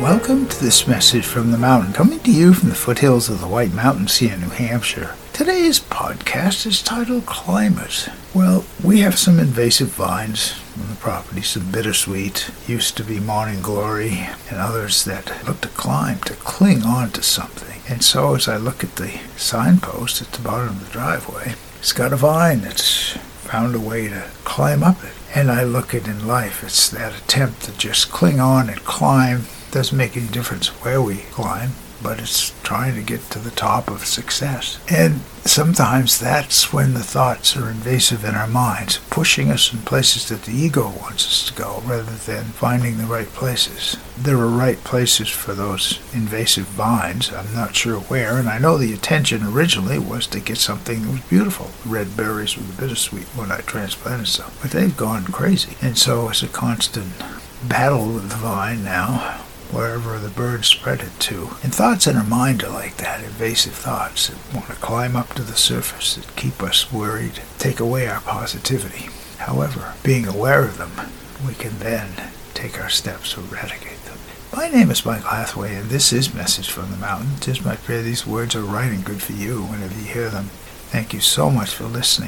Welcome to this message from the mountain, coming to you from the foothills of the White Mountains here in New Hampshire. Today's podcast is titled Climbers. Well, we have some invasive vines on the property, some bittersweet, used to be morning glory, and others that look to climb, to cling on to something. And so as I look at the signpost at the bottom of the driveway, it's got a vine that's found a way to climb up it. And I look at in life, it's that attempt to just cling on and climb. Doesn't make any difference where we climb, but it's trying to get to the top of success. And sometimes that's when the thoughts are invasive in our minds, pushing us in places that the ego wants us to go rather than finding the right places. There are right places for those invasive vines. I'm not sure where, and I know the intention originally was to get something that was beautiful. Red berries with the bittersweet when I transplanted some. But they've gone crazy. And so it's a constant battle with the vine now wherever the birds spread it to. And thoughts in our mind are like that, invasive thoughts that want to climb up to the surface, that keep us worried, take away our positivity. However, being aware of them, we can then take our steps to eradicate them. My name is Michael Hathaway, and this is Message from the Mountain. It is my prayer these words are right and good for you whenever you hear them. Thank you so much for listening.